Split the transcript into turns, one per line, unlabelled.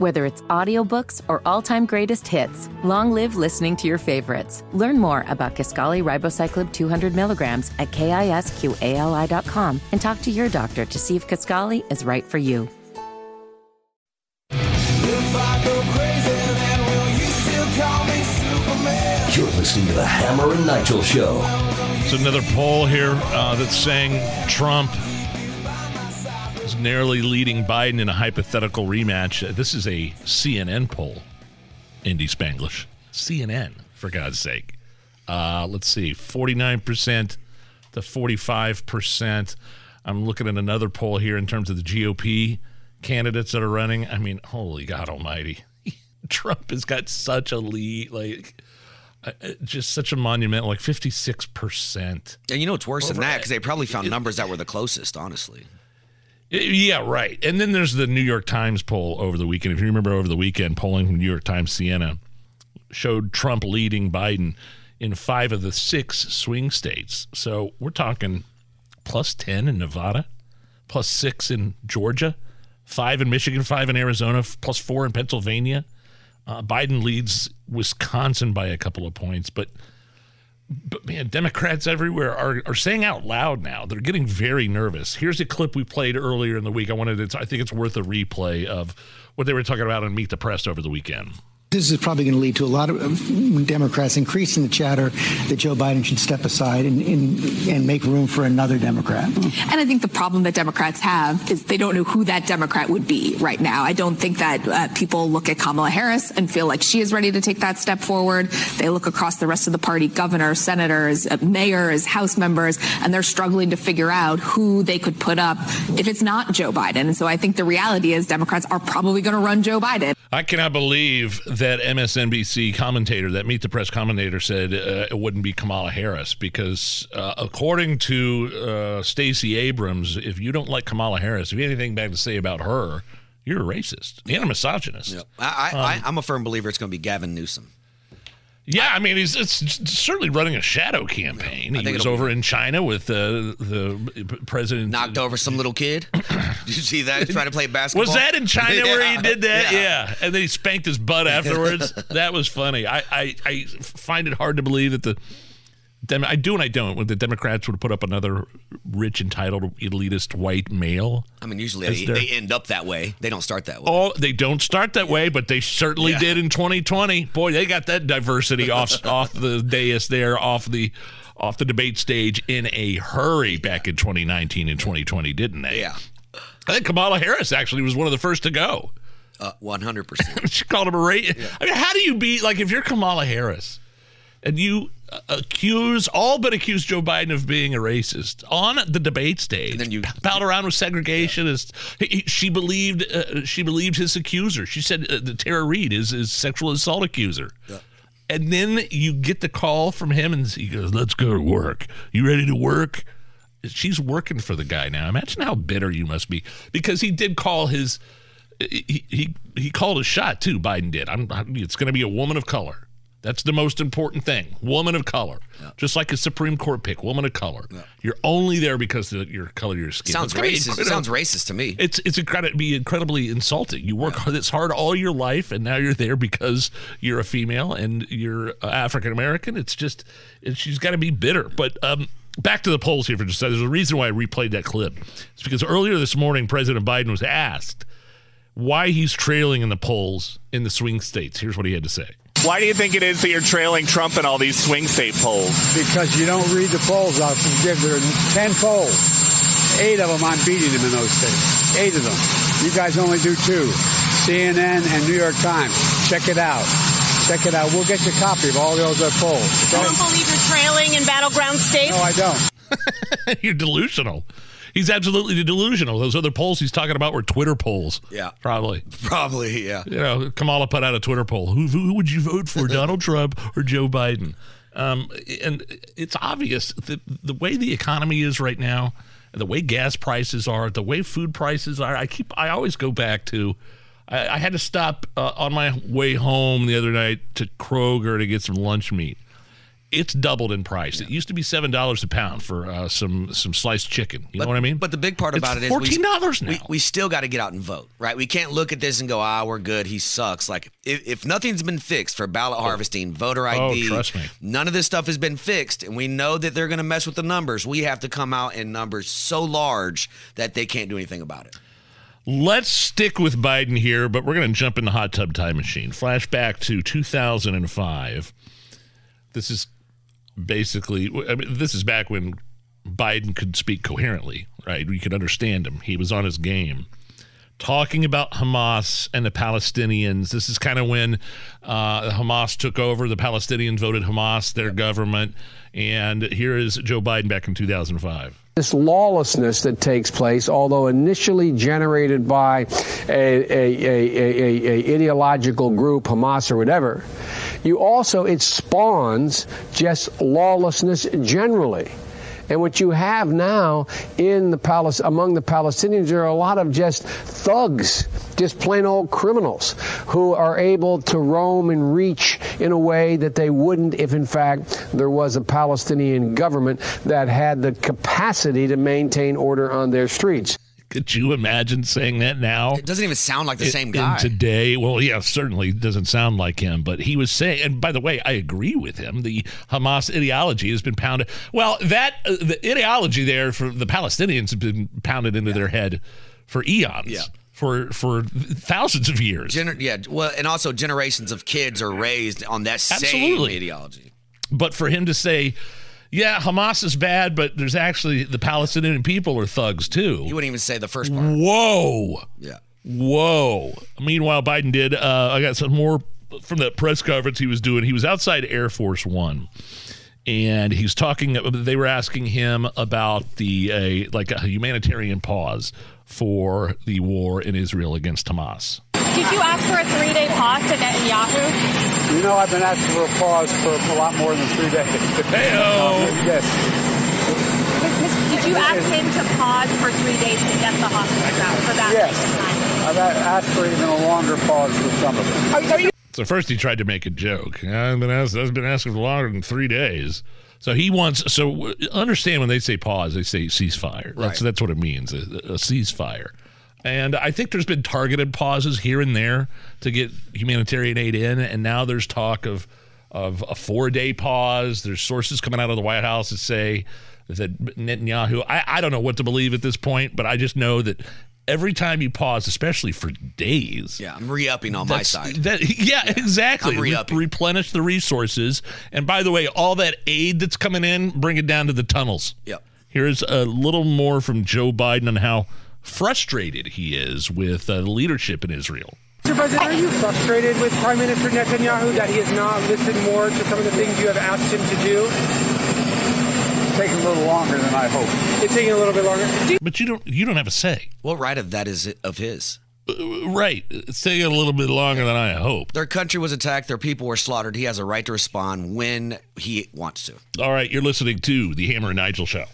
Whether it's audiobooks or all-time greatest hits, long live listening to your favorites. Learn more about Kisqali Ribociclib 200 milligrams at kisqali.com and talk to your doctor to see if Kisqali is right for you.
You're listening to the Hammer and Nigel Show.
It's another poll here uh, that's saying Trump is narrowly leading Biden in a hypothetical rematch. This is a CNN poll, Indy Spanglish. CNN, for God's sake. Uh, let's see, 49% to 45%. I'm looking at another poll here in terms of the GOP candidates that are running. I mean, holy God almighty. Trump has got such a lead, like, uh, uh, just such a monumental, like 56%.
And you know it's worse than that? Because they probably found numbers that were the closest, honestly.
Yeah, right. And then there's the New York Times poll over the weekend. If you remember over the weekend, polling from New York Times Siena showed Trump leading Biden in five of the six swing states. So we're talking plus 10 in Nevada, plus six in Georgia, five in Michigan, five in Arizona, plus four in Pennsylvania. Uh, Biden leads Wisconsin by a couple of points, but but man, Democrats everywhere are, are saying out loud now. They're getting very nervous. Here's a clip we played earlier in the week. I wanted to, I think it's worth a replay of what they were talking about on Meet the Press over the weekend.
This is probably going to lead to a lot of Democrats increasing the chatter that Joe Biden should step aside and, and, and make room for another Democrat.
And I think the problem that Democrats have is they don't know who that Democrat would be right now. I don't think that uh, people look at Kamala Harris and feel like she is ready to take that step forward. They look across the rest of the party, governors, senators, uh, mayors, House members, and they're struggling to figure out who they could put up if it's not Joe Biden. And so I think the reality is Democrats are probably going to run Joe Biden.
I cannot believe that MSNBC commentator, that Meet the Press commentator, said uh, it wouldn't be Kamala Harris because, uh, according to uh, Stacey Abrams, if you don't like Kamala Harris, if you have anything bad to say about her, you're a racist and a misogynist.
I, I, I, I'm a firm believer it's going to be Gavin Newsom.
Yeah, I mean, he's it's certainly running a shadow campaign.
I
He was over in China with uh, the president.
Knocked over some little kid. Did you see that? Trying to play basketball.
Was that in China where he did that?
yeah.
Yeah. And then he spanked his butt afterwards. that was funny. I, I, I find it hard to believe that the Dem- I do and I don't. When the Democrats would put up another rich, entitled, elitist white male.
I mean, usually they,
there-
they end up that way. They don't start that way.
Oh, they don't start that way, but they certainly
Yeah.
did in 2020. Boy, they got that diversity off off the dais there, off the off the debate stage in a hurry back in 2019 and 2020, didn't they?
Yeah.
I think Kamala Harris actually was one of the first to go.
Uh, 100%.
she called him a rate. I mean, how do you beat like if you're Kamala Harris and you accuse all but accuse Joe Biden of being a racist on the debate stage, and then you palled around with segregationists. He- he- she believed uh, she believed his accuser. She said uh, that Tara Reade is his sexual assault accuser. And then you get the call from him, and he goes, "Let's go to work. You ready to work?" She's working for the guy now. Imagine how bitter you must be because he did call his he he, he called a shot too. Biden did. I'm, it's going to be a woman of color. That's the most important thing. Woman of color, just like a Supreme Court pick. Woman of color. You're only there because of your color of your skin.
Sounds
It's
racist.
incredible-
Sounds racist to me.
It's it's incredible. Be incredibly insulting. You work this hard all your life, and now you're there because you're a female and you're African American. It's just it, she's got to be bitter. But um, back to the polls here for just a second. There's a reason why I replayed that clip. It's because earlier this morning, President Biden was asked why he's trailing in the polls in the swing states. Here's what he had to say.
Why do you think it is that you're trailing Trump in all these swing state polls?
Because you don't read the polls off and give there are 10 polls. Eight of them I'm beating him in those states. Eight of them. You guys only do two. CNN and New York Times. Check it out. Check it out. We'll get you a copy of all those other polls.
You don't believe you're trailing in battleground states?
No, I don't.
You're delusional. He's absolutely delusional. Those other polls he's talking about were Twitter polls.
Yeah.
Probably.
Probably, yeah.
You know, Kamala put out a Twitter poll. Who, who would you vote for, Donald Trump or Joe Biden? Um, and it's obvious that the way the economy is right now, the way gas prices are, the way food prices are. I keep, I always go back to. I, I had to stop uh, on my way home the other night to Kroger to get some lunch meat, it's doubled in price. It used to be seven dollars a pound for uh, some some sliced chicken. You
but,
know what I mean?
But the big part about it is
fourteen dollars now.
We, we still got to get out and vote, right? We can't look at this and go, "Ah, we're good. He sucks." Like if, if nothing's been fixed for ballot harvesting, voter ID,
oh, trust me.
none of this stuff has been fixed, and we know that they're going to mess with the numbers. We have to come out in numbers so large that they can't do anything about it.
Let's stick with Biden here, but we're going to jump in the hot tub time machine. Flashback to 2005. This is basically, I mean, this is back when Biden could speak coherently, right? We could understand him. He was on his game. Talking about Hamas and the Palestinians. This is kind of when uh, Hamas took over. The Palestinians voted Hamas, their government. And here is Joe Biden back in 2005
this lawlessness that takes place, although initially generated by a, a, a, a, ideological group, Hamas or whatever, you also, it spawns just lawlessness generally. And what you have now in the palace among the Palestinians, are a lot of just thugs, just plain old criminals who are able to roam and reach in a way that they wouldn't if, in fact, there was a Palestinian government that had the capacity to maintain order on their streets.
Could you imagine saying that now?
It doesn't even sound like the in, same guy.
today, well, yeah, certainly doesn't sound like him, but he was saying, and by the way, I agree with him. The Hamas ideology has been pounded. Well, that, uh, the ideology there for the Palestinians has been pounded into yeah. their head for eons.
Yeah
for for thousands of years.
Gener- yeah, well, and also generations of kids are raised on that
Absolutely.
same ideology.
But for him to say, yeah, Hamas is bad, but there's actually the Palestinian people are thugs too.
You wouldn't even say the first part.
Whoa.
Yeah.
Whoa. Meanwhile, Biden did. Uh, I got some more from that press conference he was doing. He was outside Air Force One, and he's talking. They were asking him about the uh, like a humanitarian pause for the war in Israel against Hamas.
Did you ask for a three-day pause to Netanyahu?
You know, I've been asking for a pause for a lot more than three days.
Hey,
yes.
Did you ask him to pause for three days to get the hostages out for that
yes. I've asked for even a longer pause for some of them. Are, are you-
so first he tried to make a joke. I've been asked, I've been asking for longer than three days. So he wants. So understand when they say pause, they say ceasefire. Right. That's that's what it means. A, a ceasefire. And I think there's been targeted pauses here and there to get humanitarian aid in, and now there's talk of of a four day pause. There's sources coming out of the White House that say that Netanyahu. I, I don't know what to believe at this point, but I just know that every time you pause, especially for days.
Yeah, I'm re-upping on my side.
That, yeah, yeah, exactly.
I'm re-upping.
Re- replenish the resources. And by the way, all that aid that's coming in, bring it down to the tunnels.
Yep.
Here's a little more from Joe Biden on how frustrated he is with uh, leadership in Israel.
Mr. President, are you frustrated with Prime Minister Netanyahu that he has not listened more to some of the things you have asked him to do?
Taking a little longer than I hoped.
It's taking a little bit longer.
But you don't you don't have a say.
What right of that is of his?
Uh, right. It's taking a little bit longer than I hope.
Their country was attacked. Their people were slaughtered. He has a right to respond when he wants to.
All right. You're listening to the Hammer and Nigel Show.